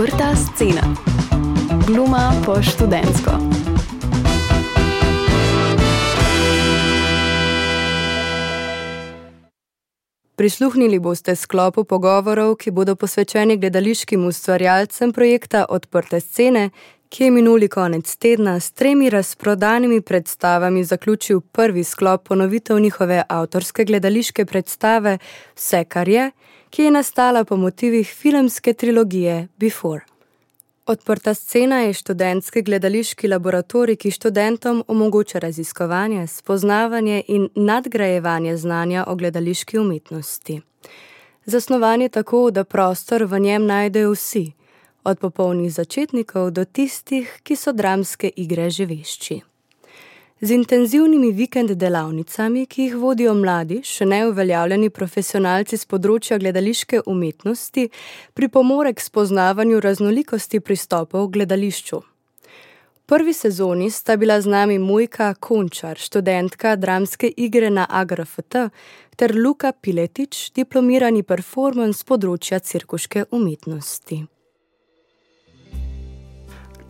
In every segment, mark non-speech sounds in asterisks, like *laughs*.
Odprta scena. Gluma po študentsko. Prisluhnili boste sklopu pogovorov, ki bodo posvečeni gledališkim ustvarjalcem projekta Odprte scene, ki je minuli konec tedna s tremi razprodanimi predstavami zaključil prvi sklop ponovitev njihove avtorske gledališke predstave Vse, kar je, ki je nastala po motivih filmske trilogije Before. Odprta scena je študentski gledališki laboratorij, ki študentom omogoča raziskovanje, spoznavanje in nadgrajevanje znanja o gledališki umetnosti. Zasnovan je tako, da prostor v njem najdejo vsi, od popolnih začetnikov do tistih, ki so dramske igre že vešči. Z intenzivnimi vikend delavnicami, ki jih vodijo mladi, še ne uveljavljeni profesionalci z področja gledališke umetnosti, pripomore k spoznavanju raznolikosti pristopov v gledališču. V prvi sezoni sta bila z nami Mojka Končar, študentka dramske igre na AGRFT, ter Luka Piletič, diplomirani performance z področja cirkuške umetnosti.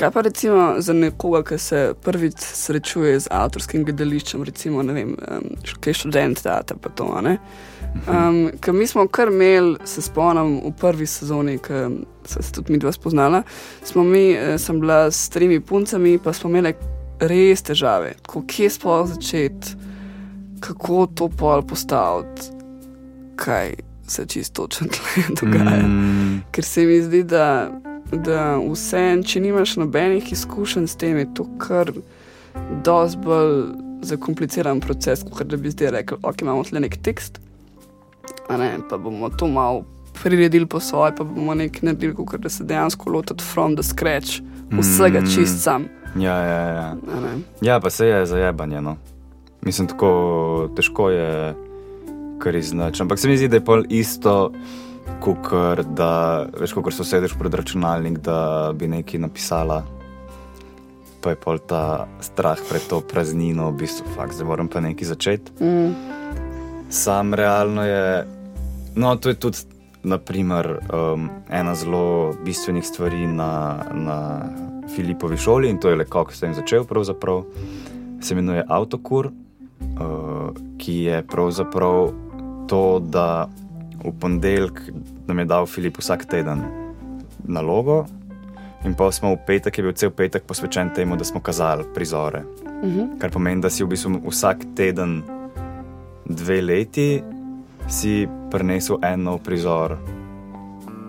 Kaj pa recimo za nekoga, ki se prvič srečuje z avtorskim gledališčem, recimo, ne vem, kaj študent data pa to, ne? Um, ker mi smo kar imeli, se spomnim, v prvi sezoni, ki se je tudi mi dva spoznala, smo mi, eh, sem bila s tremi puncami, pa smo imeli res težave, kako kje sploh začeti, kako to pol postaviti, kaj se čisto točno *laughs* dogaja. Mm. Ker se mi zdi, da da vse, če nimaš nobenih izkušenj s tem, je to kar dosti bolj zakompliciran proces, kot da bi zdaj rekel, ok, imamo tle nek tekst, ne, pa bomo to malo priredili po svoje, pa bomo nekaj naredili, kot da se dejansko lotiti from the scratch, vsega mm. čist sam. Ja, ja, ja. ja, pa se je zajebanje. No. Mislim, tako težko je, kar iznač. Ampak se mi zdi, da je pol isto kot da veš, kako se sedeš pred računalnik, da bi nekaj napisala. Pa je pol ta strah pred to praznino, v bistvu, fakt, zdaj moram pa nekaj začeti. Mm. Sam realno je, no, to je tudi, naprimer, um, ena zelo bistvenih stvari na, na Filipovi šoli in to je le kako sem začel, pravzaprav se imenuje Autokur, uh, ki je pravzaprav to, da v ponedeljek nam je dal Filip vsak teden nalogo, in pa smo v petek, je bil cel petek posvečen temu, da smo kazali prizore. Uh mhm. -huh. Kar pomeni, da si v bistvu vsak teden, dve leti, si prenesel en nov prizor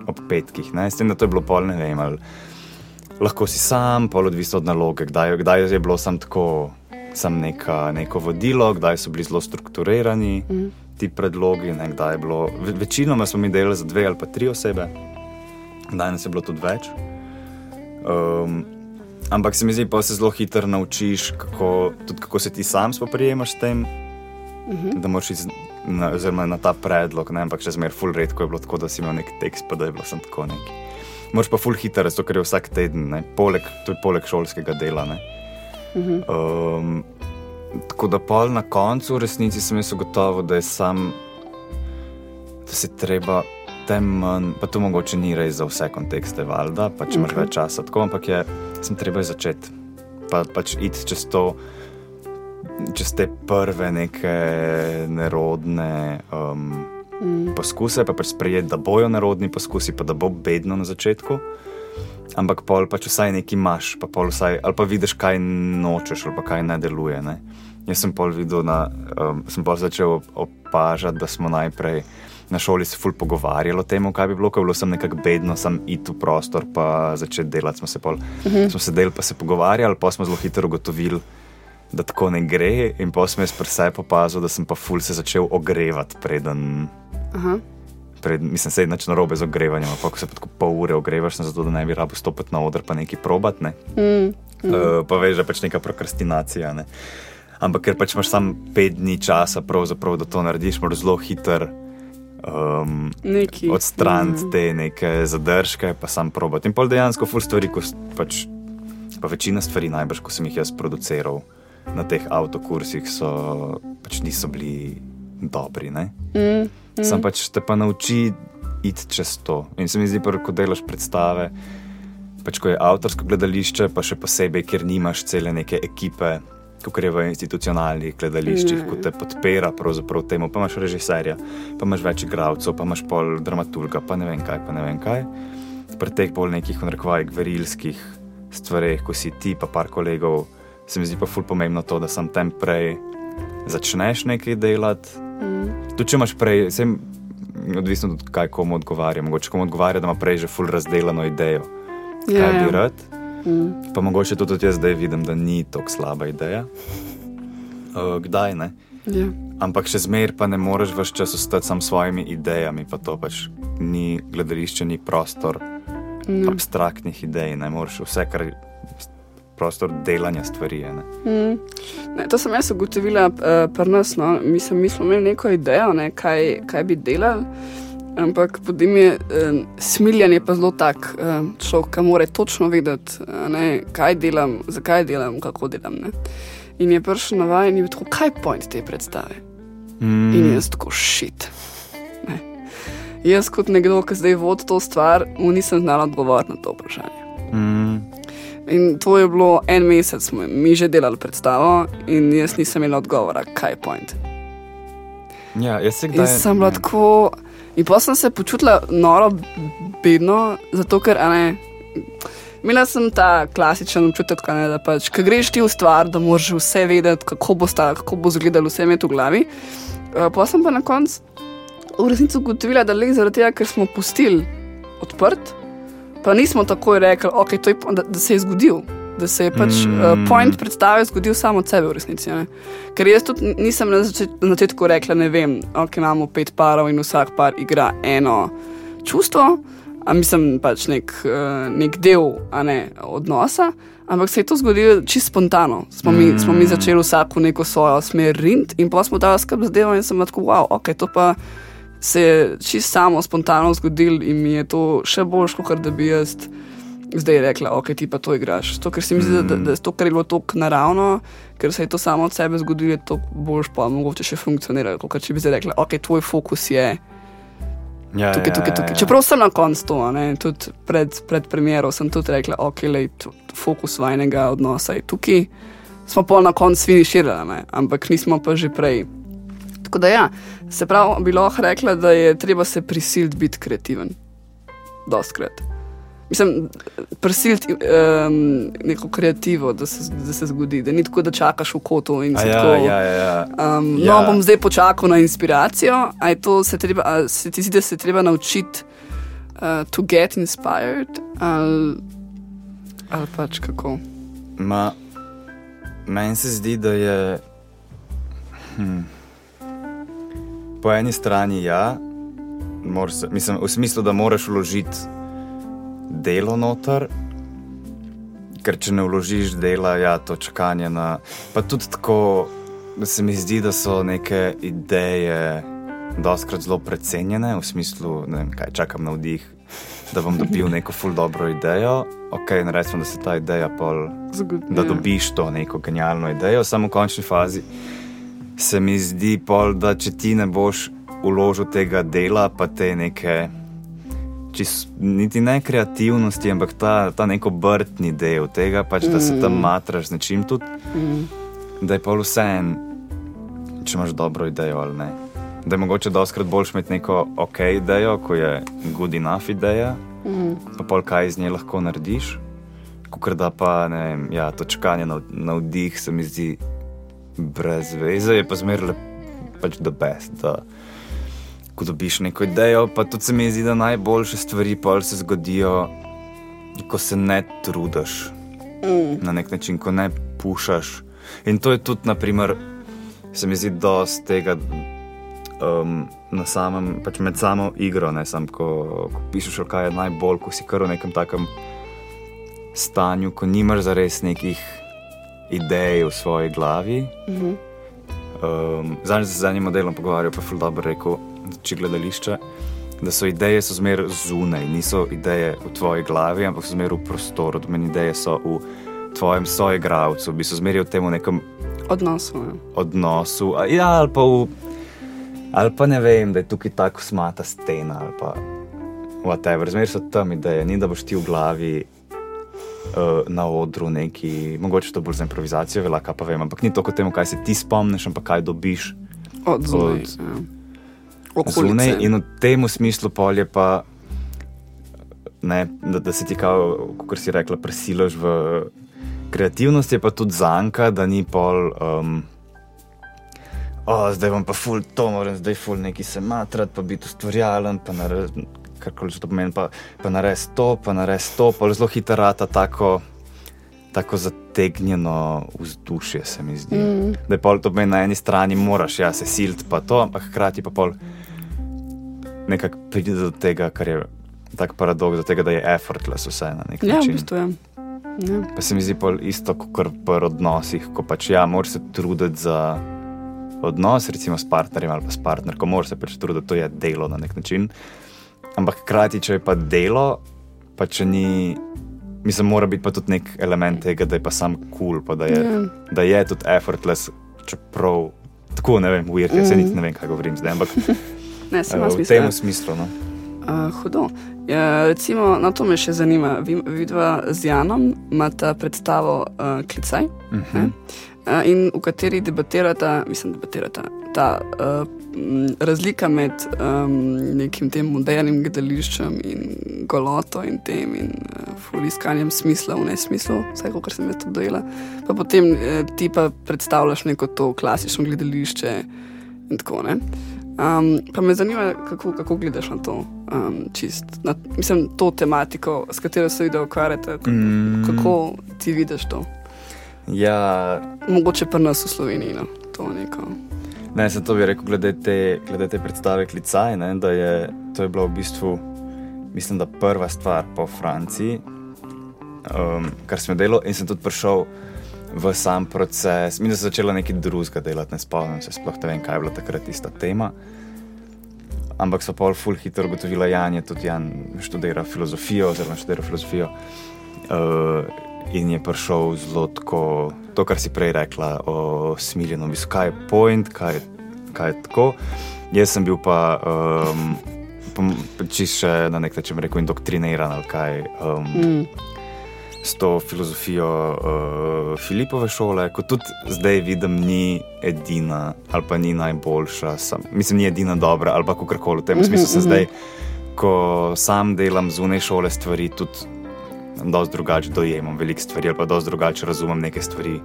ob petkih. Ne? S tem, da to je bilo pol, ne vem. Ali, lahko si sam, pol odvisno od naloge, kdaj, kdaj je bilo sam tako. Sem neka, neko vodilo, kdaj so bili zelo strukturirani, mm ti predlogi. Ne, bilo, večinoma smo mi delali za dve ali pa tri osebe, danes je bilo tudi več. Um, ampak se mi zdi, da se zelo hitro naučiš, kako, kako se ti sam spoprijemaš s tem. Uh mhm. -huh. Da moraš iti na, na ta predlog, ne? ampak še zmeraj, ful redko je bilo tako, da si imel nek tekst, pa da je bilo samo tako neki. Moraš pa ful hitro, zato ker je vsak teden, poleg, tudi poleg šolskega dela. Uh -huh. um, Tako da pol na koncu, v resnici sem jaz gotovo, da je sam, da se treba tem manj, pa to mogoče ni res za vse kontekste, valjda, pa če imaš okay. več časa. Tako, ampak je, sem treba začeti, pa, pač iti čez to, čez te prve neke nerodne um, mm. poskuse, pa pač sprejeti, da bojo nerodni poskusi, pa da bo bedno na začetku. Ampak pol pač vsaj nekaj imaš, pa pol vsaj, ali pa vidiš, kaj nočeš, ali pa kaj ne deluje. Ne? Jaz sem pol videl, da um, sem pol začel opažati, da smo najprej na šoli se ful pogovarjali o tem, kaj bi bilo, ko je bilo sem nekako bedno, sem iti v prostor, pa začeti delati. Smo se, pol, uh mhm. -huh. smo se del, pa se pogovarjali, pa smo zelo hitro ugotovili, da tako ne gre. In pa sem jaz pri sebi opazil, da sem pa ful se začel ogrevati preden. Uh -huh pred, mislim, se je na robe z ogrevanjem, pa se tako pol ure ogrevaš, zato da ne bi rabo stopiti na oder, pa nekaj probat. Ne? Mm, mm. Uh, pa veš, da je pač neka prokrastinacija. Ne? Ampak ker pač imaš samo pet dni časa, da to narediš, moraš zelo hiter. Um, Odstraniti mm. te neke zadržke, pa sam probat. In pol dejansko, ful stvari, ko pač, pa večina stvari, najbrž, ko sem jih jaz produciral na teh avtokursih, so pač niso bili dobri. Mm. Sam pač te pa nauči iti čez to. In se mi zdi, da ko delaš predstave, pač ko je avtorsko gledališče, pa še posebej, ker nimaš cele neke ekipe, kot je v institucionalnih gledališčih, ko te podpira pravzaprav temu, pa imaš režiserja, pa imaš več igralcev, pa imaš pol dramaturga, pa ne vem kaj, pa ne vem kaj. Pri teh bolj nekih, v narekovaj, gverilskih stvareh, ko si ti pa par kolegov, se mi zdi pa ful pomembno to, da sem tem prej začneš nekaj delati. Mm. Tu če imaš prej, sem odvisno od kaj komu odgovarja. Mogoče komu odgovarja, da ima prej že ful razdeljeno idejo, kaj ja, bi ja. rad. Mm. Pa mogoče tudi jaz zdaj vidim, da ni tako slaba ideja. Uh, kdaj ne? Ja. Ampak še zmeraj pa ne moreš več čas ostati sam s svojimi idejami, pa to pač ni gledališče, ni prostor mm. abstraktnih idej. Ne moreš vse, kar prostor delanja stvari. Ne? Mm. Ne, to sem jaz ugotovila uh, pri nas. No. Mislim, mi smo imeli neko idejo, ne, kaj, kaj bi delali. Ampak potem je eh, smiljanje pa zelo tak, eh, človek, ki mora točno vedeti, ne, kaj delam, zakaj delam, kako delam. Ne. In je prišel na vaj in je rekel, kaj je point te predstave. Mm. In jaz tako šit. Ne. Jaz kot nekdo, ki zdaj vodi to stvar, mu nisem znala odgovoriti na to vprašanje. Mm. In to je bilo en mesec, smo mi že delali predstavo, in jaz nisem imela odgovora, kaj je point. Ja, jaz se kdaj... sem bila tako. In pa sem se počutila noro, bedno, zato ker ne. Imela sem ta klasičen občutek, ne, da pač, ko greš ti v stvar, da moraš vse vedeti, kako bo, sta, kako bo izgledalo vse med v glavi. Uh, pa sem pa na koncu v resnici ugotovila, da le zaradi tega, ker smo pustili odprt, pa nismo takoj rekli, okay, je, da, da se je zgodil da se je pač mm. uh, point predstave zgodil samo od sebe v resnici. Ne? Ker jaz tudi nisem na, začet, na začetku rekla, ne vem, ok, imamo pet parov in vsak par igra eno čustvo, a mislim pač nek, uh, nek del ne, odnosa. Ampak se je to zgodilo čisto spontano. Smo mi, mm. smo mi začeli vsako neko svojo smer rint in pa smo dali skrb za delo in sem tako, wow, ok, to pa se je čisto samo spontano zgodilo in mi je to še bolj šlo, kot da bi jaz zdaj rekla, ok, ti pa to igraš. To, ker se mi zdi, da, da, da to, kar je bilo tako naravno, ker se je to samo od sebe zgodilo, je to boljš pa mogoče še funkcioniralo. Kot če bi zdaj rekla, ok, tvoj fokus je. Ja, tukaj, tukaj, tukaj. Ja, ja. Čeprav sem na koncu to, tudi pred, pred premjero sem tudi rekla, ok, lej, fokus vajnega odnosa je tukaj. Smo pa na koncu finiširali, ampak nismo pa že prej. Tako da ja, se pravi, bi lahko rekla, da je treba se prisiliti biti kreativen. Doskrat. Mislim, prisiliti um, neko kreativo, da se, da se zgodi, da ni tako, da čakaš v kotu. Ja, tako, ja, ja, ja. Um, ja. No, bom zdaj počakal na inspiracijo. Se, treba, se ti zdi, da se treba naučiti uh, to get inspired ali, ali pač kako? Ma, meni se zdi, da je. Hm, po eni strani ja, se, mislim, v smislu, da moraš vložiti delo noter, ker če ne vložiš dela, ja, to čakanje na. Pa tudi tako, da se mi zdi, da so neke ideje doskrat zelo precenjene, v smislu, ne vem, kaj čakam na vdih. Da bom dobil neko ful dobro idejo, ok, ne rečem, da se ta ideja pol, da ja. dobiš to neko genialno idejo, samo v končni fazi se mi zdi pol, da če ti ne boš uložil tega dela, pa te neke čist, niti ne kreativnosti, ampak ta, ta neko brtni del tega, pač, da se tam mm. matraš z nečim tudi. Mm. Da je pa vse en, če imaš dobro idejo ali ne. Da je mogoče doskrat boljš imeti neko ok idejo, ko je good enough ideja, mm. pa pol kaj iz nje lahko narediš. Ker da pa ne vem, ja, to čakanje na, na vdih se mi zdi brez veze, je pa zmeraj pač the best. Da, ko dobiš neko idejo, pa tudi se mi zdi, da najboljše stvari pa se zgodijo, ko se ne trudiš mm. na nek način, ko ne pušaš. In to je tudi, naprimer, se mi zdi, da z tega um, na samem, pač med samo igro, ne samo, ko, ko pišeš, kaj je najbolj, ko si kar v nekem takem stanju, ko nimaš za res nekih idej v svoji glavi. Mm -hmm. um, Zdaj se z enim modelom pogovarjal, pa je fuldo rekel če gledališče, da so ideje so zmeraj zunaj, niso ideje v tvoji glavi, ampak so zmeraj v prostoru. Meni ideje so v tvojem soigravcu, bi so zmeraj v tem nekem odnosu. Ja. odnosu ja, ali, pa v, ali pa ne vem, da je tukaj tako smata stena ali pa whatever. Zmeraj so tam ideje, ni da boš ti v glavi uh, na odru neki, mogoče to bolj za improvizacijo, vela, kaj pa vem, ampak ni to kot temu, kaj se ti spomniš, ampak kaj dobiš od zunaj. Ja. Zunaj in v tem smislu polje pa, ne, da, da se ti, kot si rekla, prisiloš v kreativnost, je pa tudi zanka, da ni pol. Um, Oh, zdaj bom pa ful to, moram zdaj ful neki se matrati, pa biti ustvarjalen, pa narediti karkoli to pomeni, pa, pa nares to, pa nares to, pa zelo hitro rata tako, tako zategnjeno vzdušje, se mi zdi. Mm. Da je pol to meni na eni strani, moraš ja, se siliti pa to, ampak hkrati pa pol nekako pride do tega, kar je tak paradoks, do tega, da je effortless vse na nek ja, način. Ja, v bistvu je. Ja. Pa se mi zdi pol isto, kot pri odnosih, ko pač ja, moraš se truditi za. Odnos, recimo s partnerjem ali pa s partnerko, moraš se pač truditi, da to je delo na nek način. Ampak hkrati, če je pa delo, pa če ni, mislim, mora biti pa tudi nek element tega, da je pa sam kul, cool, da, yeah. Ja. da je tudi effortless, čeprav tako ne vem, ujer, mm. se niti ne vem, kaj govorim zdaj. Ampak *laughs* ne, uh, v tem smislu. No. Uh, hudo. Ja, recimo, na to me še zanima. Vidva z Janom imata predstavo uh, Klicaj, uh. -huh. uh, in v kateri debatirata, mislim, debatirata ta uh, razlika med um, nekim tem modernim gledališčem in goloto in tem in uh, iskanjem smisla v nesmislu, vse kar sem jaz to dojela. Pa potem uh, ti pa predstavljaš neko to klasično gledališče in tako naprej. Um, pa me zanima, kako, kako gledaš na to, um, čist, na, mislim, to tematiko, s katero se vidi ukvarjate. Kako, mm. kako ti vidiš to? Ja. Mogoče pa nas v Sloveniji. No, to, ne, sem to bi rekel, glede te, glede te predstave Klicaj. Ne, da je to je bila v bistvu, mislim, da prva stvar po Franciji, um, kar sem delal in sem tudi prišel v sam proces. Mi smo začeli nekaj drugega delati, ne spomnim se, sploh ne vem, kaj je bila takrat ista tema. Ampak so pol ful hitro ugotovila, da je tudi Jan študiral filozofijo, oziroma študiral filozofijo. Uh, in je prišel zelo tako, to, kar si prej rekla, o smiljeno, mislim, kaj je point, kaj, kaj je tako. Jaz sem bil pa, um, čisto na nek način rekel, indoktriniran ali kaj. Um, mm s to filozofijo uh, Filipove šole, kot tudi zdaj vidim, ni edina ali pa ni najboljša, sam, mislim, ni edina dobra ali pa kako koli v tem smislu se mhm, zdaj, ko sam delam zunaj šole stvari, tudi dosti drugače dojemam veliko stvari ali pa dosti drugače razumem neke stvari,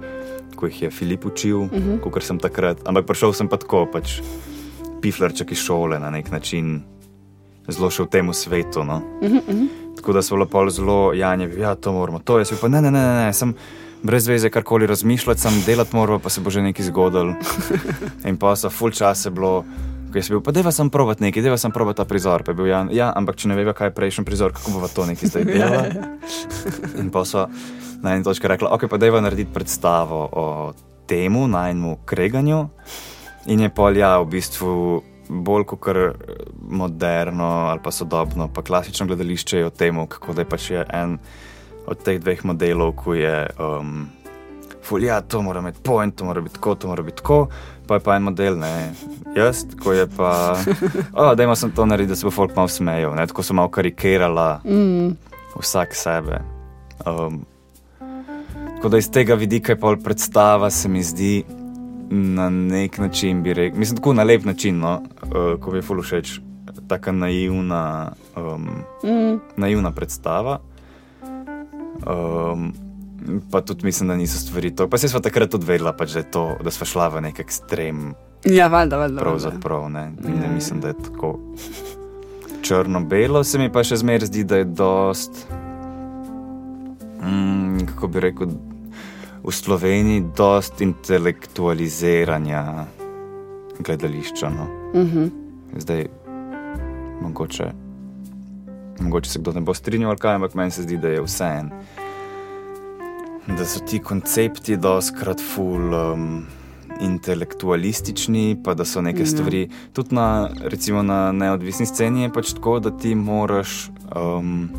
ko jih je Filip učil, uh -huh. kot sem takrat. Ampak prišel sem pa tako, pač piflarček iz šole na nek način, zelo še v tem svetu. No? Uh -huh, uh -huh. Tako da so lepo zelo janje, da ja, to moramo, to je vse. Ne, ne, ne, ne, ne, sem brez veze karkoli razmišljati, sem delati moramo, pa se bo že nekaj zgodil. *laughs* In pa so full čas je bilo. Sem bil, pa deva sem provat nekaj, deva sem provat ta prizor. Pa je bil Jan, ja, ampak če ne veva, kaj je prejšnji prizor, kako bo to nekaj zdaj delalo. *laughs* In pa so na eni točki rekli, ok, pa deva narediti predstavo o temu, na enem kreganju. In je pol, ja, v bistvu bolj kot kar moderno ali pa sodobno, pa klasično gledališče je o tem, kako da je pač je en od teh dveh modelov, ki je. Um, Ja, to mora biti point, to mora biti tako, to mora biti tako. Pa je pa en model, ne jaz, ko je pa. Oh, da ima sem to naredil, da se bo folk malo smejal, ne? tako so malo karikirala mm. vsak sebe. Um, tako da iz tega vidika je pol predstava, se mi zdi, na nek način bi rekel, mislim, tako na lep način, no, uh, ko mi je fully všeč, tako naivna, um, mm. naivna predstava. Um, pa tudi mislim, da niso stvari to. Pa se smo takrat tudi vedela, pač, da, to, da smo šla v nek ekstrem. Ja, valjda, valjda. Pravzaprav ne. ne ja. mislim, da je tako črno-belo, se mi pa še zmeraj zdi, da je dost. Mm, kako bi rekel, v Sloveniji dosta intelektualiziranja gledališča. No. Uh mhm. -huh. Zdaj, mogoče, mogoče se kdo ne bo strinjal, ampak meni se zdi, da je vse en. Da so ti koncepti doskrat ful. Um, Intelektualistični, pa da so neke ja. stvari, tudi na, recimo na neodvisni sceni, je pač tako, da ti moraš um,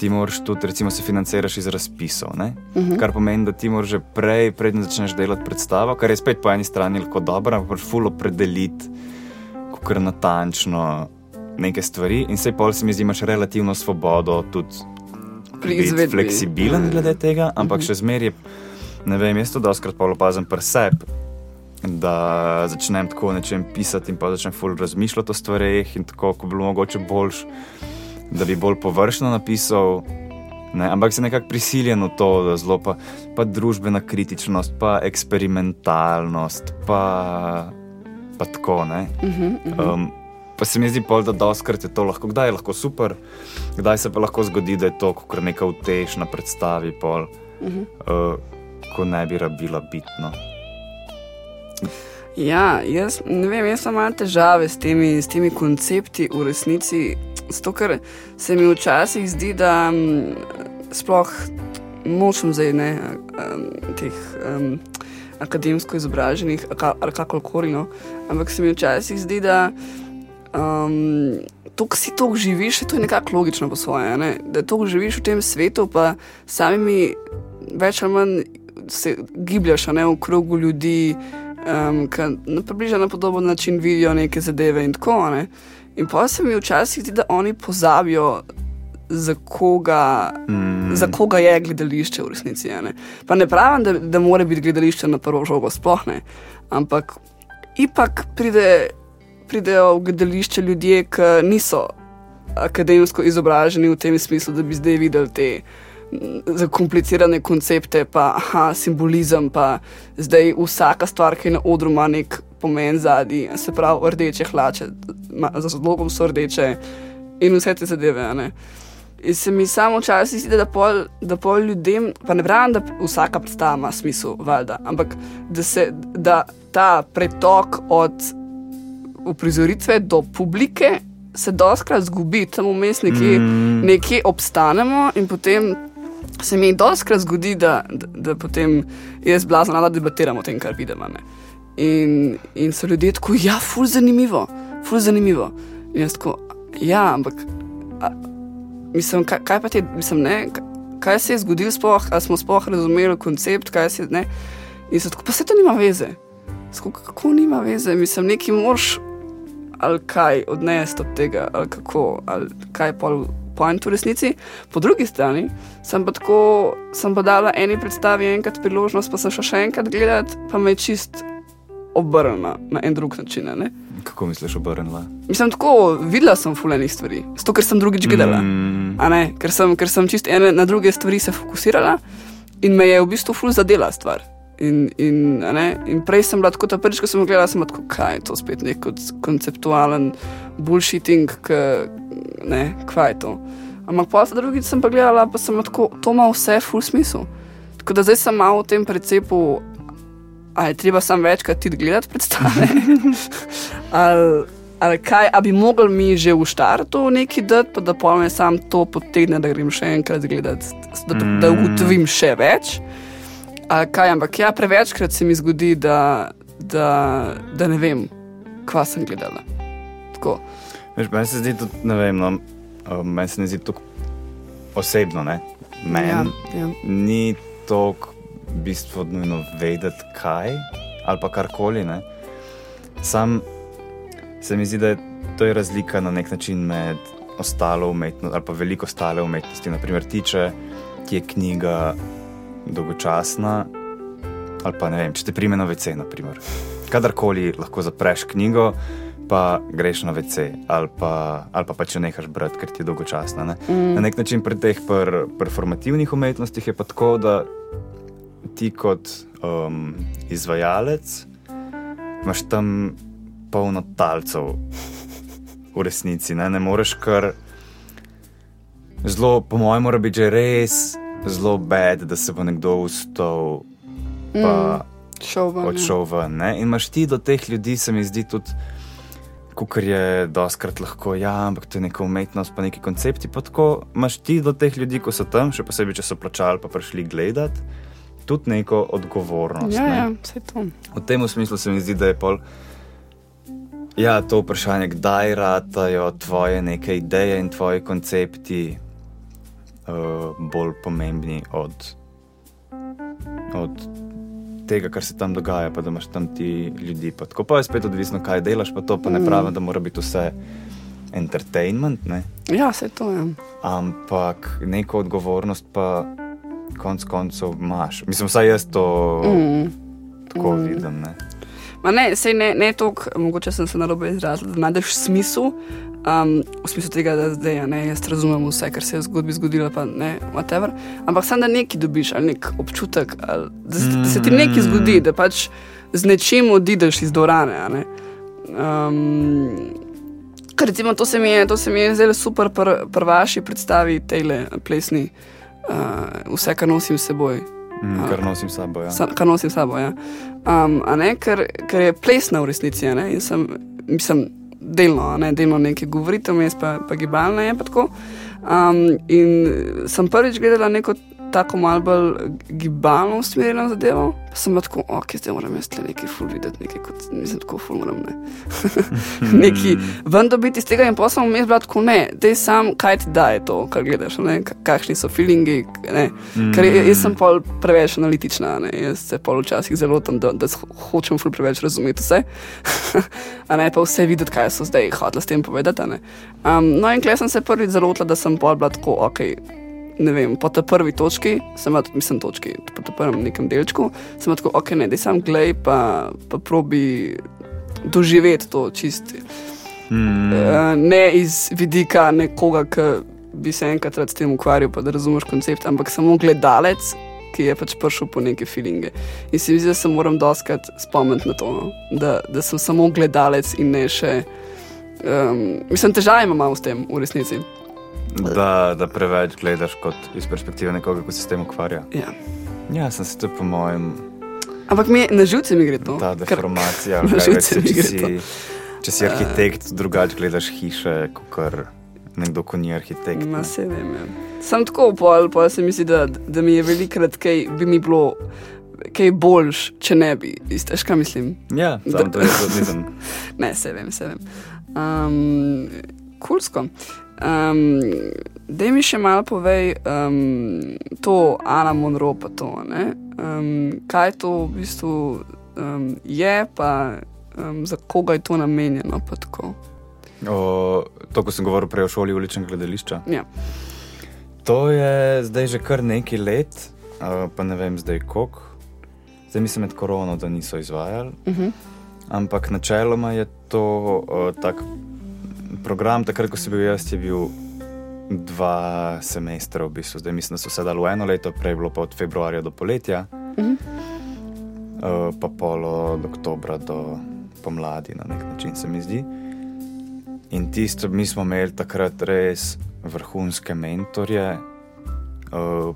ti moraš tudi, recimo, se financiraš iz razpisov. Uh mhm. -huh. Kar pomeni, da ti moraš že prej, predtem začneš delati predstavo, kar je spet po eni strani lahko dobro, ampak moraš fullo predeliti, kako natančno neke stvari. In sej pol se mi zdi, imaš relativno svobodo tudi biti fleksibilen ja. glede tega, ampak še zmeraj, ne vem, jaz to doskrat pa opazim pri sebi. Da začnem tako nečem pisati, in pa začnem ful razmišljati o stvareh, in tako, ko bi bilo mogoče boljš, da bi bolj površno napisal. Ne, ampak se nekako prisiljen v to, da zelo pa, pa družbena kritičnost, pa eksperimentalnost, pa, pa tako. Uh -huh, uh -huh. Um, pa se mi zdi, pol, da doskrat je to lahko, kdaj je lahko super, kdaj se pa lahko zgodi, da je to kot neka utešna predstavi, pol, uh -huh. uh, ko ne bi rabila bitno. Ja, jaz ne vem, jaz imam težave s temi, s temi koncepti v resnici. Zato, ker se mi včasih zdi, da m, sploh nočem zdaj ne, um, teh um, akademsko izobraženih ali kakorkoli, no, ampak se mi včasih zdi, da um, to, kar si to živiš, to je nekako logično po svoje. Ne? Da to živiš v tem svetu, pa samimi več ali manj se gibljaš ne, v krogu ljudi, um, ki na približno podoben način vidijo neke zadeve in tako. Ne? In pa se mi včasih zdi, da oni pozabijo. Za koga, mm. za koga je gledališče v resnici? Ne? Pa ne pravim, da, da mora biti gledališče na prvo žogo, sploh ne. Ampak ipak pride pridejo v gledališče ljudje, ki niso akademsko izobraženi v tem smislu, da bi zdaj videli te zakomplicirane koncepte, pa aha, simbolizem, pa zdaj vsaka stvar, ki je na odru, ima nek pomen zadnji, se pravi, rdeče hlače, za zlogom so rdeče in vse te zadeve. Ne? In se mi samo včasih zdi, da pol, da pol ljudem, pa ne pravim, da vsaka predstava ima smisel, valjda, ampak da se da ta pretok od uprizoritve do publike se doskrat zgubi, tam vmes nekje, mm. nekje obstanemo in potem. Se mi doskrat zgodi, da, da, da potem jaz blazno da debatiram o tem, kar vidim. In, in so ljudje tako, ja, ful zanimivo, ful zanimivo. In jaz tako, ja, ampak a, mislim, kaj, kaj pa ti, mislim, ne, kaj se je zgodilo, spoh, ali smo sploh razumeli koncept, kaj se je, ne. In so tako, pa se to nima veze. Tako, kako nima veze, mislim, neki mož ali kaj odnesti od tega, ali kako, ali kaj pol point v resnici. Po drugi strani sem pa tako, sem pa dala eni predstavi enkrat priložnost, pa sem šla še enkrat gledati, pa me je čist obrnila na en drug način. Ne? Kako misliš, obrnila? Mislim, tako videla sem fulejnih stvari, zato ker sem drugič gledala. Mm. Ker, sem, ker sem čist ene na druge stvari se fokusirala in me je v bistvu ful zadela stvar. In, in, in prej sem bila tako, da prvič, ko sem gledala, sem tako, kaj je to spet nek konceptualen bullshitting, ne, kaj je to. Ampak pa se drugič sem pa gledala, pa sem tako, to ima vse full smisel. Tako da zdaj sem malo v tem precepu, a je treba sam večkrat ti gledati predstave. *laughs* ali, ali kaj, a bi mogli mi že v štartu nekaj dati, pa da pojme sam to potegne, da grem še enkrat gledati, da, da, da ugotovim še več. Kaj, ampak ja, prevečkrat se mi zgodi, da, da, da ne vem, kva sem gledala. Meni se zdi tudi, ne vem, no, meni se ne zdi tako osebno. Meni ja, ja. ni tako bistvo nujno vedeti, kaj ali pa karkoli. Ne. Sam se mi zdi, da je to je razlika na nek način med ostalo umetnostjo ali pa veliko ostale umetnosti. Naprimer, tiče, ki je knjiga dolgočasna, ali pa ne vem, če te prime na VC, naprimer. kadarkoli lahko zapreš knjigo, pa greš na VC, ali pa, ali pa, pa če nehaš brati, ker ti je dolgočasna. Ne? Mm. Na nek način pri teh per, performativnih umetnostih je pa tako, da ti kot um, izvajalec imaš tam polno talcev. V resnici ne, ne moreš kar zelo, po mojem, mora biti že res zelo bed, da se bo nekdo ustal in mm, odšel ven. Ne? In imaš ti do teh ljudi, se mi zdi tudi. Ker je doskrat lahko, ja, ampak to je neka umetnost, pa neki koncepti. Pa tako imaš ti do teh ljudi, ko so tam, še posebej, če so plačali, pa prišli gledati, tudi neko odgovornost. Ja, ne? ja, vse to. V tem smislu se mi zdi, da je pol. Ja, to vprašanje, kdaj ratajo tvoje neke ideje in tvoji koncepti, uh, bolj pomembni od, od tega, kar se tam dogaja, pa da imaš tam ti ljudi. Pa tako pa je spet odvisno, kaj delaš, pa to pa ne mm. pravim, da mora biti vse entertainment. Ne? Ja, se to je. Ja. Ampak neko odgovornost pa konec koncev imaš. Mislim, vsaj jaz to mm. tako mm. vidim. Ne? Ne, ne, ne toliko, mogoče sem se na robu izrazil, da najdeš smisel. Um, v smislu tega, da zdaj ne, jaz razumem vse, kar se je zgodbi zgodilo, pa ne, whatever. Ampak samo da nekaj dobiš, ali nek občutek, ali, da, se, da se ti nekaj zgodi, da pač z nečim odideš iz dvorane. Um, Ker recimo to se mi je, to se mi je zelo super pri pr vaši predstavi, tele plesni, uh, vse, kar nosim s seboj. Mm, kar nosim s sabo. Ja. Sa, kar nosim s sabo. Ja. Um, ker, ker je plesna v resnici. Ne, in sem, mislim, delno, ne, delno nekaj govorite, vmes pa, pa gibalno je. Pa um, in sem prvič gledala neko tako malo bolj gibalno usmerjeno zadevo. Pa sem pa tako, ok, zdaj moram jaz le nekaj ful videti, nekaj kot nisem tako ful moram. Ne. *laughs* nekaj ven dobiti iz tega in posem vmes bila tako, ne, dej sam, kaj ti daje to, kar gledaš, ne, kakšni so feelingi. Ne. Ker jaz sem pol preveč analitična, ne. jaz se pol včasih zelo tam, da, da hočem ful preveč razumeti vse. *laughs* A ne pa vse videti, kaj so zdaj hotela s tem povedati. Um, no in klej sem se prvič zelo odla, da sem pol bila tako, ok ne vem, po tej prvi točki, sem imel, mislim, točki, po tem prvem nekem delčku, sem tako, ok, ne, da sem glej, pa, pa probi doživeti to čisti. Mm. Ne iz vidika nekoga, ki bi se enkrat s tem ukvarjal, pa da razumeš koncept, ampak samo gledalec, ki je pač prišel po neke feelinge. In se mi zdi, da se moram doskrat spomniti na to, no? da, da sem samo gledalec in ne še. Um, mislim, težave imam s tem v resnici. Da, da preveč gledaš kot iz perspektive nekoga, ki se s tem ukvarja. Ja, ja sem se to po mojem. Ampak mi na živce mi gre to. Ta deformacija, *laughs* Kar... živce mi gre to. Če si arhitekt, uh, drugače gledaš hiše, kot nekdo, ki ni arhitekt. Ma se vem. Ja. Sem tako pol, pa se mi zdi, da, da mi je velikrat, kaj bi mi bilo. Kaj boljš, če ne bi, isto, kaj mislim? Ja, da, to je zelo *laughs* nisem. ne, se vem, se vem. Um, kulsko. Um, da mi še malo povej um, to, Ana Monroe, pa to. Um, kaj to v bistvu um, je, pa um, za koga je to namenjeno? O, to, ko sem govoril prej o šoli uličnega gledališča. Ja. To je zdaj že kar nekaj let, uh, pa ne vem zdaj koliko. Zdaj mislim med korono, da niso izvajali. Uh mhm. -huh. Ampak načeloma je to uh, tako program, takrat, ko sem bil jaz, je bil dva semestra, v bistvu. zdaj mislim, da so se dali v eno leto, prej bilo pa od februarja do poletja, uh -huh. uh, pa polo od oktobra do pomladi, na nek način se mi zdi. In tisto, mi smo imeli takrat res vrhunske mentorje. Uh,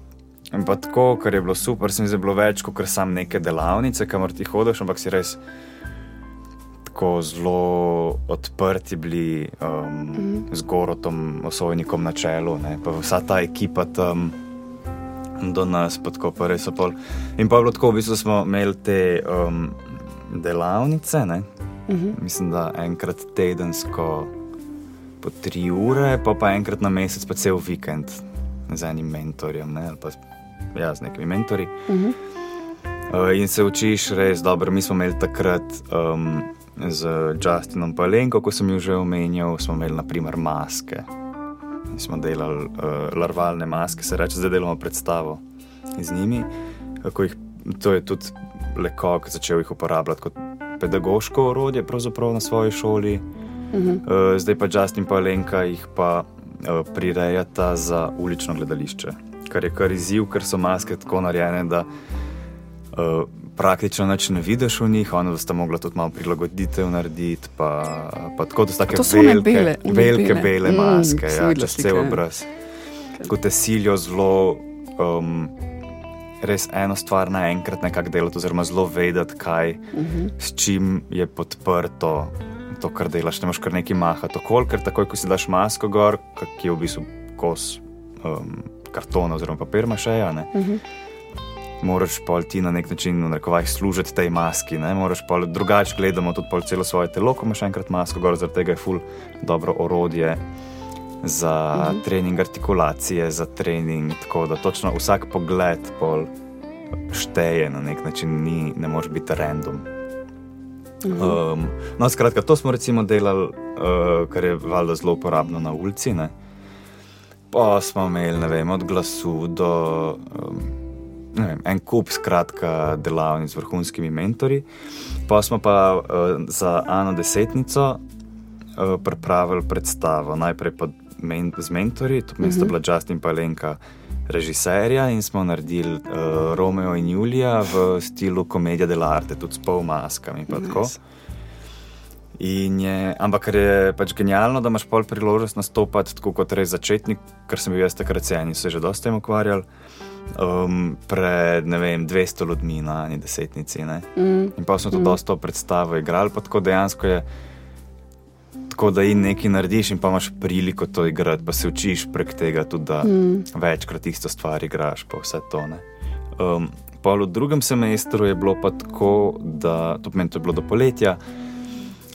pa tako, kar je bilo super, sem zdaj bilo več kot samo neke delavnice, kamor ti hodiš, ampak si res tako zelo odprti bili um, mm -hmm. z Gorotom, osovnikom na čelu, ne, pa vsa ta ekipa tam do nas, pa tako pa res opol. In pa bilo tako, v bistvu smo imeli te um, delavnice, ne, mm -hmm. mislim, da enkrat tedensko po tri ure, pa pa enkrat na mesec, pa cel vikend z enim mentorjem, ne, ali pa ja, z nekimi mentori. Mm -hmm. Uh, in se učiš res dobro. Mi smo imeli takrat um, z Justinom Palenko, ko sem jih že omenjal, smo imeli naprimer maske. In smo delali uh, larvalne maske, se reče, zdaj delamo predstavo z njimi. Jih, to je tudi Lekok začel jih uporabljati kot pedagoško orodje na svoji šoli. Uh -huh. uh, zdaj pa Justin Palenka jih pa uh, prirejata za ulično gledališče, kar je kar izziv, ker so maske tako narejene, da uh, praktično neč ne vidiš v njih, oni sta mogla tudi malo prilagoditev narediti. Pa, pa tako, da to so velike bele, velike bele mm, maske, mm, ja, čez cel obraz. Ko te silijo zelo. Um, Res eno stvar naenkrat nekako delati, oziroma zelo vedeti, kaj, mhm. -huh. s čim je podprto to, kar delaš. Ne moreš kar nekaj mahati. Ker takoj, ko si daš masko gor, ki je v bistvu kos um, kartona oziroma papir, imaš še ena. Uh -huh moraš pa ti na nek način služiti tej maski. Drugače gledamo tudi celo svoje telo, ko imaš enkrat masko, gor, zaradi tega je ful dobro orodje za mhm. -huh. trening artikulacije, za trening. Tako da točno vsak pogled pol šteje na nek način, ni, ne moreš biti random. Um, no, skratka, to smo recimo delali, uh, kar je valjda zelo uporabno na ulici. Ne? Pa smo imeli, ne vem, od glasu do um, vem, en kup, skratka, delavnic z vrhunskimi mentori. Pa smo pa uh, za eno desetnico uh, pripravili predstavo, najprej men z mentori, to mesto uh -huh. bila Justin Palenka režiserja in smo naredili uh, Romeo in Julija v slogu komedije dell'arte, tudi s pol maskami. Nice. Je, ampak ker je pač genialno, da imaš pol priložnost nastopati tako kot res začetnik, ker sem bil jaz takrat cen in se že dosta tem ukvarjal. Um, pred vem, 200 ljudmi na eni desetnici. Mm. In pa smo to mm. dosta predstavo igrali, pa tako dejansko je tako, da in nekaj narediš, in pa imaš priliko to igrati, pa se učiš prek tega, tudi da mm. večkrat isto stvar igraš, pa vse to. Um, pa v drugem semestru je bilo pa tako, da to pomeni, da je bilo do poletja,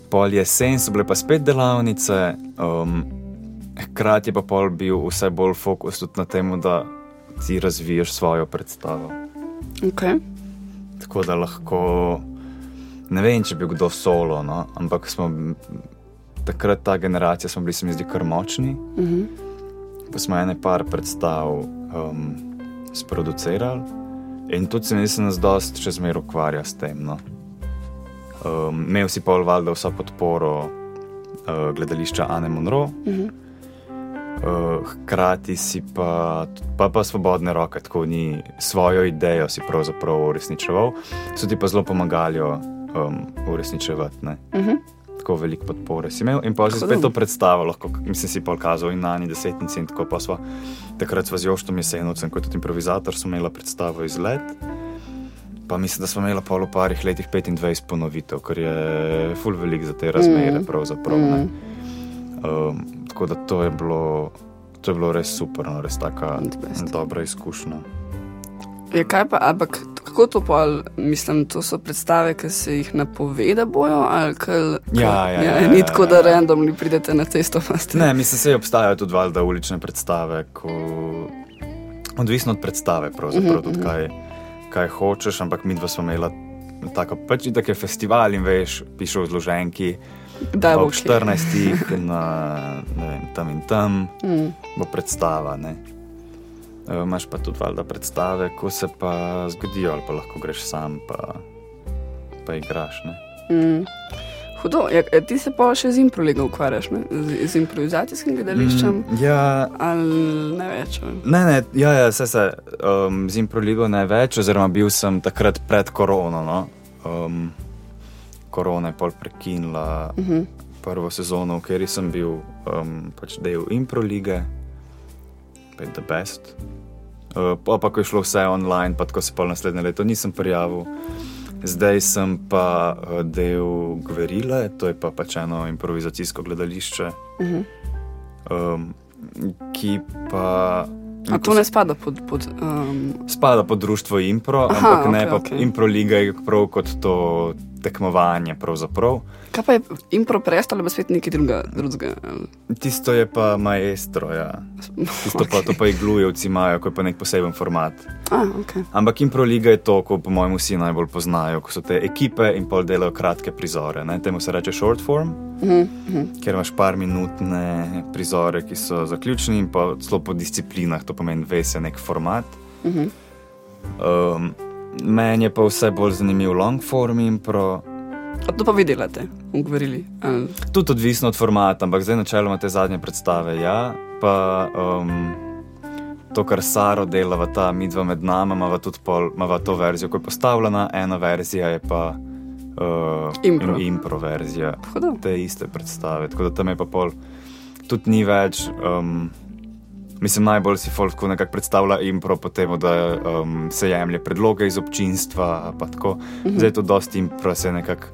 pol jesen so bile pa spet delavnice, um, hkrati je pa pol bil vse bolj fokus tudi na tem, da ti razviješ svojo predstavo. Okay. Tako da lahko. Ne vem, če bi kdo solo, no? ampak smo takrat ta generacija smo bili, se mi zdi, kar močni. Uh mhm. -huh. Pa smo ene par predstav um, sproducirali in tudi se mi zdi, da nas dosti še zmeraj ukvarja s tem. No. Um, imel si pol valjda vso podporo uh, gledališča Anne Monroe. Uh -huh. Uh, hkrati si pa, pa, pa svobodne roke, tako ni svojo idejo si pravzaprav uresničeval, so ti pa zelo pomagali um, uresničevati. Uh -huh tako veliko podpore si imel. In pa si spet to predstavil, lahko mislim, si pokazal in na eni desetnici. In tako pa smo takrat z Joštom Jesenovcem, kot improvizator, smo imeli predstavo izlet. Pa mislim, da smo imeli pol v parih letih 25 ponovitev, kar je full velik za te razmere. Mm. Mm. um, tako da to je bilo. To je bilo res super, no, res tako dobra izkušnja. Je kaj pa, ampak kako to pol, mislim, to so predstave, ki se jih napove, da bojo, ali kaj? Ja, ja, ja, ja, ni tako, da randomni pridete na cesto. Ne, mislim, se obstajajo tudi valjda ulične predstave, ko... odvisno od predstave, pravzaprav uh -huh, tudi kaj, kaj hočeš, ampak mi dva smo imela tako, pač tako je festival in veš, pišeš v zloženki. Da, v 14. na vem, tam in tam mm. bo predstava. Ne? Imáš pa tudi valjda predstave, ko se pa zgodijo, ali pa lahko greš sam, pa, pa igraš. Mm. Hudo, ja, e, ti se pa še z improvizacijo ukvarjaš, z, z improvizacijskim gledališčem? Mm, ja, ali ne več? Ne, ne, ja, ja, se, se, um, z improvizacijo ne več, oziroma bil sem takrat pred korono. No? Um, korona je pol prekinila uh mhm. -huh. prvo sezono, v kateri sem bil um, pač del improvizacije, pa je the best. Uh, pa, pa ko je šlo vse online, pa tako se pol naslednje leto nisem prijavil. Zdaj sem pa uh, del Gverile, to je pa pač eno improvizacijsko gledališče, uh -huh. um, ki pa. A to ne spada pod. pod um... Spada pod društvo Impro, Aha, ampak okay, ne pa okay. Impro Liga, prav kot to tekmovanje. Pravzaprav. Kaj pa je impro prestalo, ali pa svet nekaj druga, drugega? Tisto je pa maestro, ja. Tisto *laughs* okay. pa, to pa iglujevci imajo, ko je pa nek poseben format. Ah, okay. Ampak impro liga je to, ko po mojem vsi najbolj poznajo, ko so te ekipe in pol delajo kratke prizore. Ne? Temu se reče short form, uh -huh, uh -huh. ker imaš par minutne prizore, ki so zaključni in pa celo po disciplinah, to pomeni, ve se nek format. Uh -huh. um, Meni je pa vse bolj zanimiv long form impro. A to pa vi delate, ugovorili? Tudi odvisno od formata, ampak zdaj načeloma te zadnje predstave. Ja, pa um, to, kar Saro dela, ta midva med nami, ima tudi pol, ima to verzijo, ko je postavljena, ena verzija je pa uh, impro. impro verzija. Hoda. Te iste predstave. Tako da tam je pa pol, tudi ni več. Um, Mislim, najbolj si Folko nekako predstavlja impro po tem, da um, se jemlje predloge iz občinstva. Mhm. Zdaj je to dosti impro, se je nekako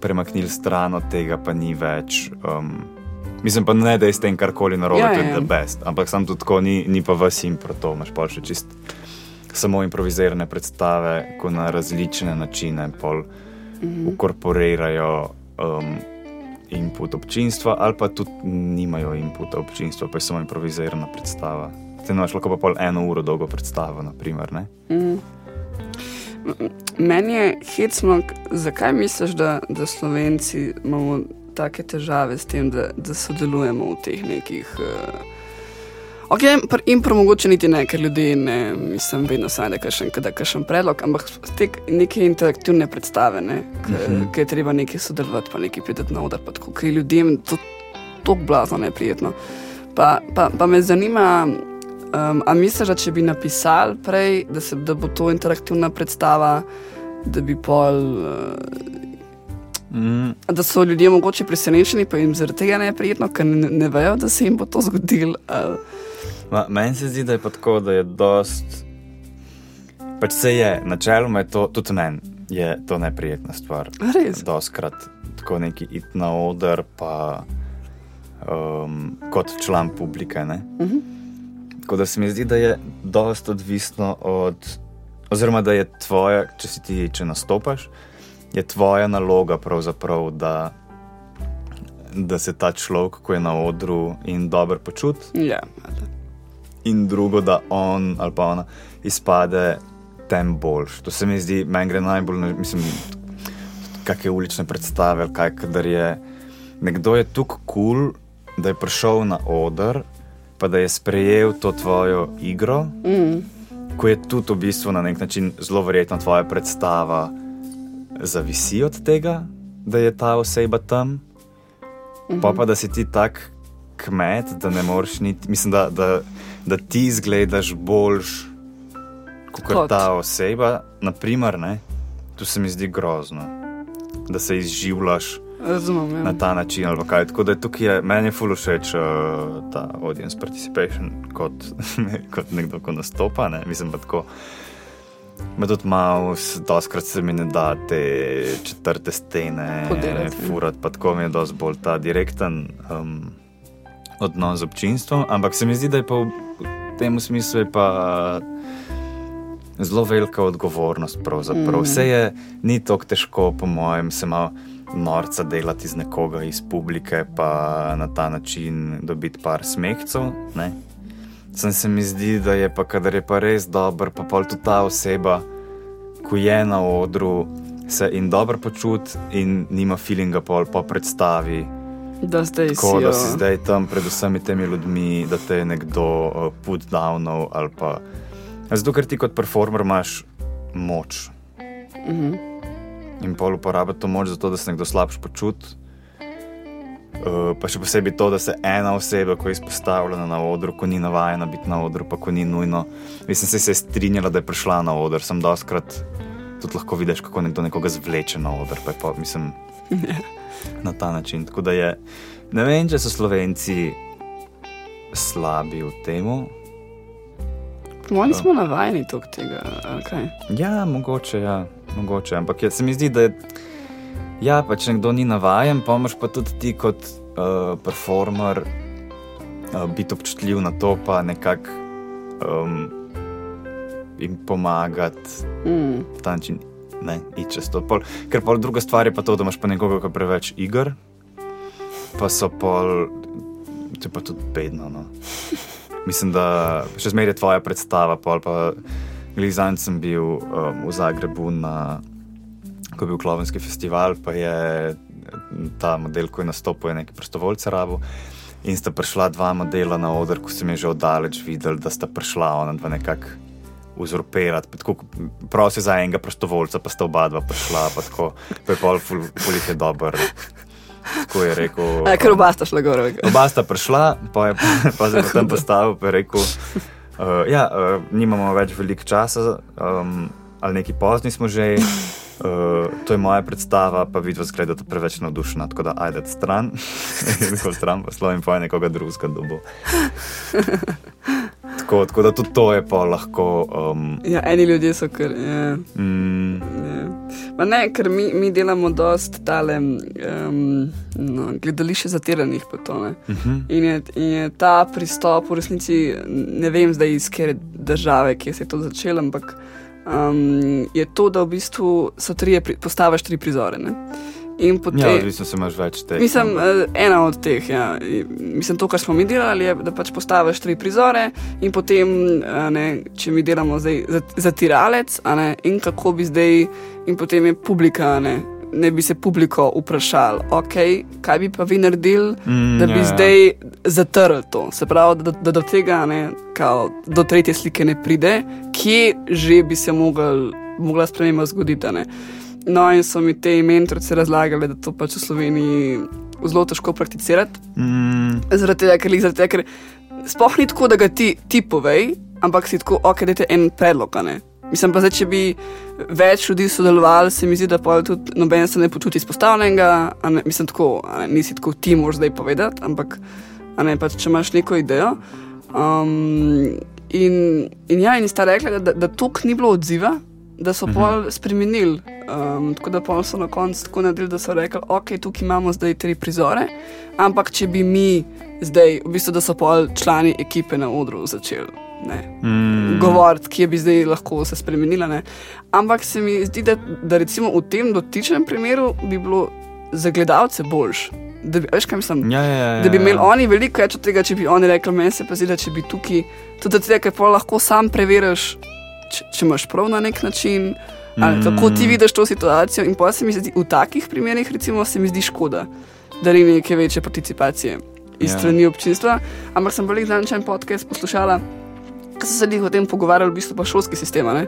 premaknil stran od tega, pa ni več. Um, mislim pa ne, da je s tem karkoli narobe, ja, tudi ja. best, ampak sam tudi tako, ni, ni pa vas impro, to imaš pa še čist samo improvizirane predstave, ko na različne načine pol mhm. ukorporirajo. Um, input občinstva, ali pa tudi nimajo inputa občinstva, pa je samo improvizirana predstava. Te imaš lahko pa pol eno uro dolgo predstavo. Naprimer, mm. Meni je hecno, zakaj misliš, da, da Slovenci imamo take težave s tem, da, da sodelujemo v teh nekih. Uh, Ok, in promogoče niti ne, ker ljudi ne, mislim, vedno sajde, da je kakšen predlog, ampak te neke interaktivne predstave, ne, ki uh mhm. -huh. je treba nekaj sodelovati, pa nekaj prideti na oder, pa tako, ki ljudem to tako blazno neprijetno. Pa, pa, pa me zanima, um, a misliš, da če bi napisal prej, da, se, da bo to interaktivna predstava, da bi pol. Uh, Mm. Da so ljudje mogoče presenečeni, pa jim zaradi tega ne je prijetno, ker ne, ne vejo, da se jim bo to zgodilo. Meni se zdi, da je tako, da je dost. Pač se je, načeloma je to, tudi meni je to neprijetna stvar. Res. Doskrat tako neki it na oder, pa um, kot član publike. Uh mhm. -huh. Tako da se mi zdi, da je dost odvisno od. Oziroma, da je tvoja, če si ti, če nastopaš, je tvoja naloga pravzaprav, da, da se ta človek, ko je na odru in dobro počuti. Ja, in drugo, da on ali pa ona izpade tem boljš. To se mi zdi, meni gre najbolj, mislim, kakšne ulične predstave, kaj kadar je. Nekdo je tukaj kul, cool, da je prišel na oder, pa da je sprejel to tvojo igro, mm. ko je tudi v bistvu na nek način zelo verjetno tvoja predstava zavisi od tega, da je ta oseba tam, mm -hmm. pa pa da si ti tak kmet, da ne moreš niti, mislim, da, da, da ti izgledaš boljš kot, ta oseba. Naprimer, ne, to se mi zdi grozno, da se izživljaš. Razumem, ja. na ta način. Kaj, tako da je tukaj meni fully všeč uh, ta audience participation kot, *laughs* kot nekdo, ko nastopa. Ne? Mislim pa tako. Me tudi malo, doskrat se mi ne da te četrte stene, furati, pa tako mi je dosti bolj ta direkten um, odnos z občinstvom. Ampak se mi zdi, da je pa v tem smislu pa zelo velika odgovornost. Mm. Vse je ni tako težko, po mojem, se malo norca delati z nekoga iz publike, pa na ta način dobiti par smehcev. Sem se mi zdi, da je pa, kadar je pa res dober, pa pol tudi ta oseba, ko je na odru, se in dobro počuti in nima feelinga pol po predstavi. Da, tako, da si zdaj tam pred vsemi temi ljudmi, da te je nekdo uh, put downov ali pa. Zato, ker ti kot performer imaš moč. Mm -hmm. In pol uporabiti to moč zato, da se nekdo slabš počuti. Uh, pa še posebej to, da se ena oseba, ko je izpostavljena na odru, ko ni navajena biti na odru, pa ko ni nujno. Mislim, se je strinjala, da je prišla na oder. Sem doskrat tudi lahko vidiš, kako nekdo nekoga zvleče na oder. Pa pa, mislim, ja. na ta način. Tako da je, ne vem, če so slovenci slabi v tem. Oni smo navajeni tega. Okay. Ja, mogoče, ja, mogoče. Ampak je, se mi zdi, da je. Ja, pa če nekdo ni navaden, pa moraš pa tudi ti kot uh, performer uh, biti občutljiv na to, pa nekako um, jim pomagati mm. ta način. Ne, pol, ker pa druga stvar je pa to, da imaš pa nekoga, ki preveč iger, pa so pol, to je pa tudi bedno. No. Mislim, da še zmeraj je tvoja predstava, pol pa glizanj sem bil um, v Zagrebu na ko je bil Klovenski festival, pa je ta model, ko je nastopil, je neki prostovoljce rabo. In sta prišla dva modela na oder, ko sem jih že oddaleč videl, da sta prišla ona dva nekako uzurpirati. Prosi za enega prostovoljca, pa sta oba dva prišla, pa tako, pa je pol, pol, pol jih je dober. Tako je rekel. Ker oba sta šla gor. Oba sta prišla, pa je pa se tam postavil in rekel, uh, ja, uh, nimamo več veliko časa, um, ali neki pozni smo že. Uh, to je moja predstava, pa vidiš, da je preveč navdušena, tako da ajde stran, *laughs* tako stran, pa slovim pa nekoga drugega dobo. Tako, tako da tudi to je pa lahko. Um, ja, eni ljudje so kar. Ja. Mm. Ja. Ne, ker mi, mi delamo dost tale um, no, gledališče zatiranih. To, uh mhm. -huh. in, je, in je ta pristop v resnici, ne vem zdaj iz kere države, kje se je to začelo, ampak um, je to, da v bistvu so tri, postaviš tri prizore. Ne? In potem, Ja, odvisno se imaš več teh. Mislim, eh, ena od teh. Ja. Mislim, to, kar smo mi delali, je, da pač postaviš tri prizore, in potem, ne, če mi delamo zdaj za- zatiralec, a ne, in kako bi zdaj, in potem je publika, ne, ne bi se publiko vprašali, okay, kaj bi pa vi naredili, Mm, da bi ja, ja. zdaj zatrli to. Se pravi, da, da do tega, ne, kao, do tretje slike ne pride, kje že bi se mogel, mogla sprememba zgoditi. ne. No, in so mi te mentorice razlagali, da to pač v Sloveniji zelo težko prakticirati. Mm, Zaradi tega, ker, zaradi tega, ker sploh ni tako, da ga ti, ti povej, ampak si tako, ok, dajte en predlog. Mislim pa, zdaj, če bi več ljudi sodelovali, se mi zdi, da pa tudi noben se ne počuti izpostavljenega. Ne, mislim, tako, ne, nisi tako ti moraš zdaj povedati, ampak ne, pač, če imaš neko idejo. Um, in, in ja, in sta rekla, da, da, da tok ni bilo odziva, da so Mhm. pol spremenili. Um, tako da pol so na koncu tako naredili, da so rekli, ok, tukaj imamo zdaj tri prizore, ampak če bi mi zdaj, v bistvu, da so pol člani ekipe na odru začeli. Mm, govoriti, kje bi zdaj lahko se spremenila. Ne. Ampak se mi zdi, da, da recimo v tem dotičnem primeru bi bilo za gledalce boljš. Da bi, veš, kaj mislim? Ja, ja, ja, Da bi ja. imeli oni veliko več od tega, če bi oni rekli: Meni se pa zdi, da če bi tukaj, tudi zato, ker lahko sam preveriš, če, če imaš prav na nek način, ali Mm. kako ti vidiš to situacijo. In pa se mi zdi, v takih primerih, recimo, se mi zdi škoda, da ni neke večje participacije iz Ja. strani občinstva. Ampak sem velik dan če en podcast poslušala, ki so se jih o tem pogovarjali, v bistvu pa šolski sistem. Uh,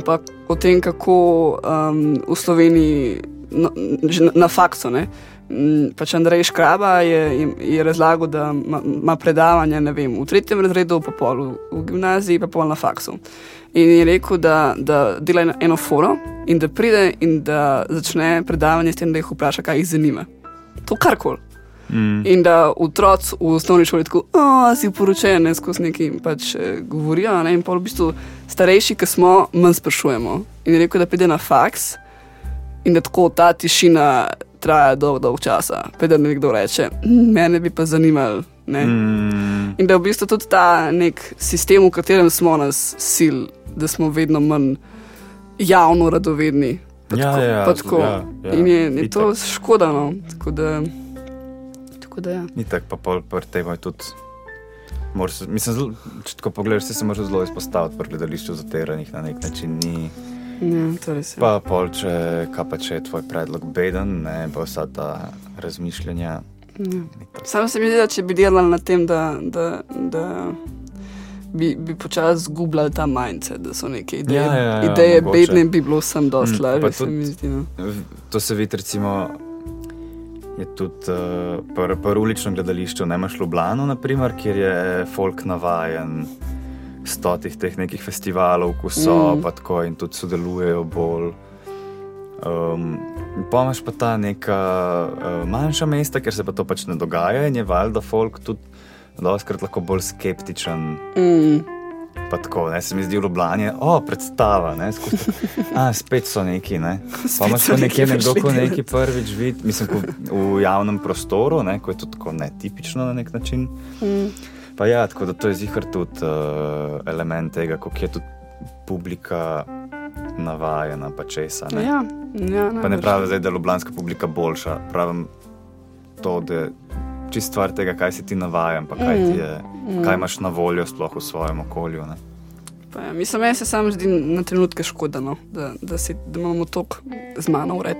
pa o tem, kako um, v Sloveniji no, že na, na faksu. Ne, m, pač Andrej Škraba je, je, razlagal, da ima- predavanja vem, v tretjem razredu, pa pol v, v gimnaziji, pa pol na faksu. In je rekel, da, da dela eno- foro in da pride in da začne predavanje s tem, da jih vpraša, kaj jih zanima. To karkoli. Mm, In da otroci v osnovni šoli tako, oh, si poročen, ne skozi neki pač eh, govorijo. Ne? In pa v bistvu starejši, ki smo, manj sprašujemo. In je rekel, da pride na faks in da tako ta tišina traja dolgo, dolgo časa. Preden nekdo reče, "Mm, mene bi pa zanimalo. Ne." mm, In da je v bistvu tudi ta nek sistem, v katerem smo nas sil, da smo vedno manj javno radovedni. Pa Ja, tako, ja, pa tako. ja, ja. In je, je to škoda. No. Tako da, tako da ja. Ni tako, pa pol pri tem je tudi. se- Mislim, zelo, če tako pogledaš, se moraš zelo izpostaviti pri gledališču zatiranih na nek način. Ni. Ja, to res je. Pa pol, če, pa če je tvoj predlog beden, ne pa vsa ta razmišljanja. Ja. Samo se mi zdi, da če bi delali na tem, da, da, da bi, bi počasi zgubljali ta mindset, da so neke ideje, Ja, ja, ja, ideje mogoče. bedne, bi bilo vsem dosti Mm, lažje. se tudi- zdi, no. To se vidi, recimo, je tudi uh, pri pr uličnem gledališču, ne imaš Ljubljano, naprimer, kjer je folk navajen stotih teh nekih festivalov, ko so mm. pa tako in tudi sodelujejo bolj. Um, pa imaš pa ta neka uh, manjša mesta, ker se pa to pač ne dogaja in je valjda folk tudi doskrat lahko bolj skeptičen. Mm. Pa tako, ne, se mi zdi v Ljubljani, o, predstava, ne, skupaj. A, spet so neki, ne. *laughs* Pa imaš pa nekje nekdo, ko neki prvič vidi, mislim, v javnem prostoru, ne, ko je to tako netipično na nek način. Mm. Pa ja, tako da to je zihar tudi uh, element tega, kako je tudi publika navajena, pa česa. Ne. Ja, ja, Pa ne pravim zdaj, da je ljubljanska publika boljša, pravim to, da je čist stvar tega, kaj si ti navajen, pa kaj, ti je, Mm. kaj imaš na voljo sploh v svojem okolju. Ne. Pa Ja, mislim, meni se sam zdi na trenutke škoda, no, da, da, si, da imamo toliko z mano ured,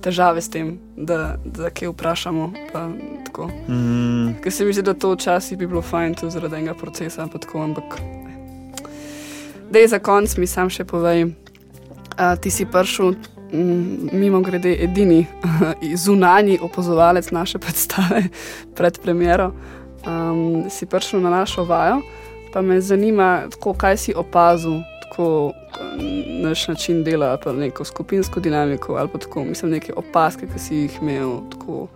težave s tem, da, da kaj vprašamo. pa tako. Mm, Ker se mi zdi, da to včasih bi bilo fajn tudi zaradi enega procesa, pa tako, ampak. Da za konec, mi sam še povej, a, ti si prišel, mimo grede, edini *laughs* zunanji opazovalec naše predstave *laughs* pred premiero. Um, si prišel na našo vajo, pa me zanima, tako, kaj si opazil, tako naš način dela, pa neko skupinsko dinamiko ali pa tako, mislim, neke opaske, ki si jih imel, tako,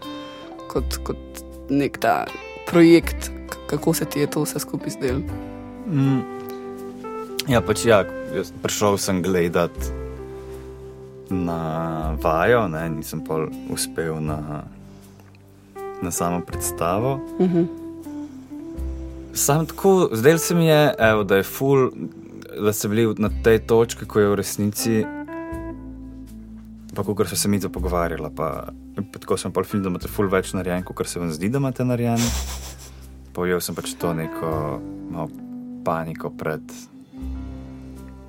kot, kot nek ta projekt, kako se ti je to vse skupaj zdelo. mm. Ja, pač ja, prišel sem gledat na vajo, ne, nisem pa uspel na, na samo predstavo. Uh -huh. Sam tako, zdaj se mi je, evo, da je ful, da so bili na tej točki, ko je v resnici pa ko so se mi to pogovarjali, pa, pa tako sem pol film, da imate ful več narejen, kot se vam zdi, da imate narejen. Pojel sem pač to neko malo paniko pred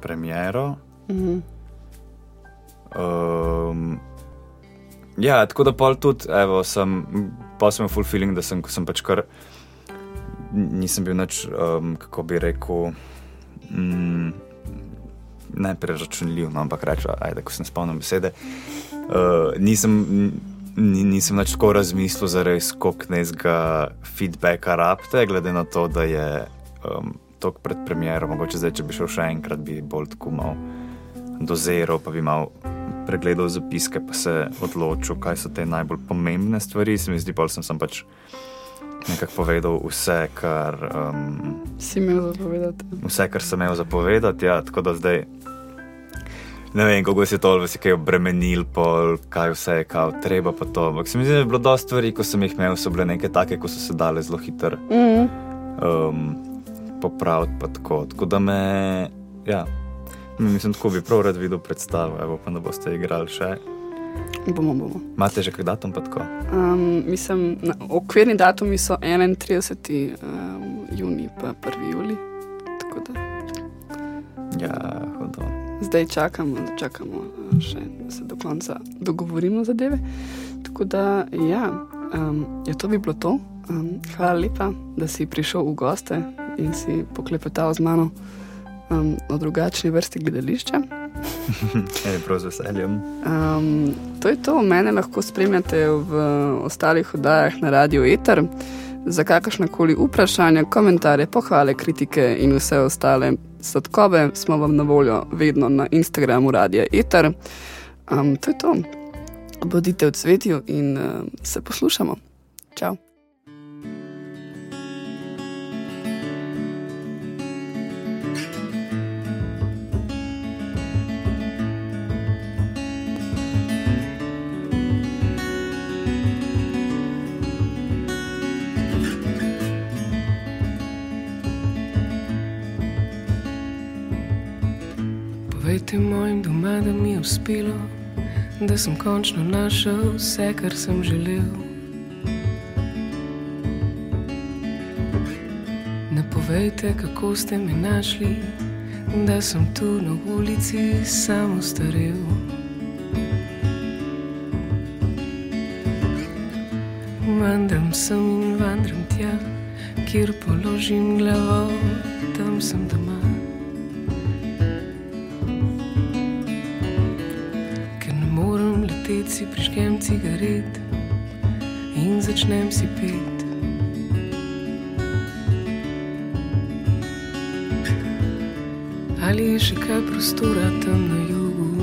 premiero. Mm -hmm. um, ja, tako da pol tudi, evo, sem, pa sem full feeling, da sem, sem pač kar, nisem bil nič, um, kako bi rekel, mm, ne preračunljiv, no, ampak rečem, ajde, ko sem spomnil besede. Uh, nisem, nisem več tako razmislil za res, koliko nezga feedbacka rabite, glede na to, da je um, tok pred premjerom, mogoče zdaj, če bi šel še enkrat, bi bolj tako mal dozeral, pa bi mal pregledal zapiske, pa se odločil, kaj so te najbolj pomembne stvari. Se mi zdi, pa sem, sem pač nekako povedal vse, kar um, si imel zapovedati. Vse, kar sem imel zapovedati, ja, tako da zdaj. Ne vem, kako se je to vse kaj obremenil, pol, kaj vse je kao, treba pa to. Ampak se mi zdi, da je bilo dosta stvari, ko sem jih imel, so bile neke take, ko so se dale zelo hitro. Mm um, popraviti. Tako. tako da me, ja, mislim, tako bi prav rad videl predstavo, evo, pa da boste igrali še. Bomo, bomo. Imate že kaj datum? Um, mislim, na, okvirni datumi so 31. Um, juni, pa 1. juli. Ja, Zdaj čakamo, da čakamo še, da se do konca dogovorimo zadeve. Tako da, ja, um, ja, to bi bilo to. Um, hvala lepa, da si prišel v goste in si poklepetal z mano um, o drugačni vrsti gledališča. *laughs* Je prav z veseljem. Um, to je to, mene lahko spremljate v ostalih oddajah na Radio Eter. Za kakršne koli vprašanja, komentarje, pohvale, kritike in vse ostale sladkobe smo vam na voljo vedno na Instagramu Radio Eter. Um, to je to. Bodite v cvetju in uh, se poslušamo. Ciao. Uspelo, da sem končno našel vse, kar sem želel. Ne povejte, kako ste me našli, da sem tu na ulici samo starel. Vandram sem in vandram tja, kjer položim glavo, spet si prižgem cigaret in začnem si pet. Ali je še kaj prostora tam na jugu,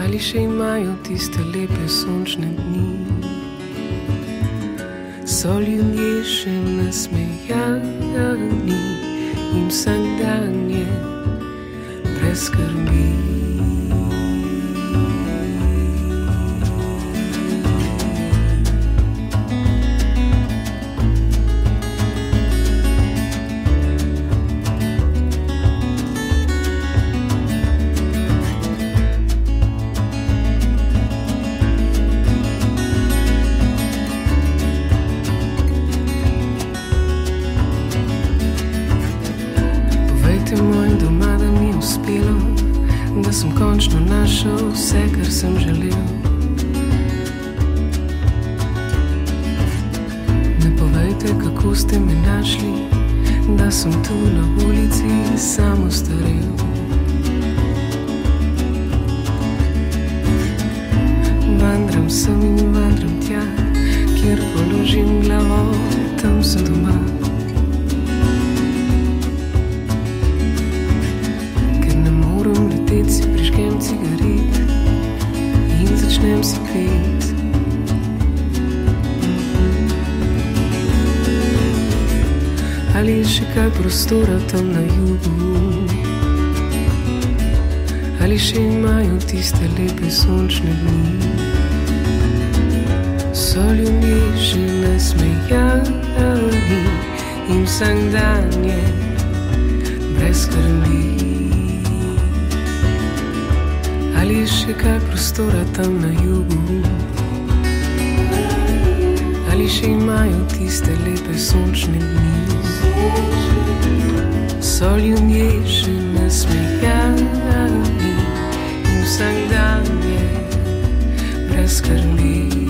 ali še imajo tiste lepe sončne dni. So ljudje še nasmejani in vsak dan je brez skrbi. Prostora tam na jugu. Ali še imajo tiste lepe sončne dni? So ljudje že nasmejani in vsak dan je brez skrbi. Ali je še kaj prostora tam na jugu? Ali še imajo tiste lepe sončne dni? So ljudje še nasmejani in vsak dan je brez skrbi.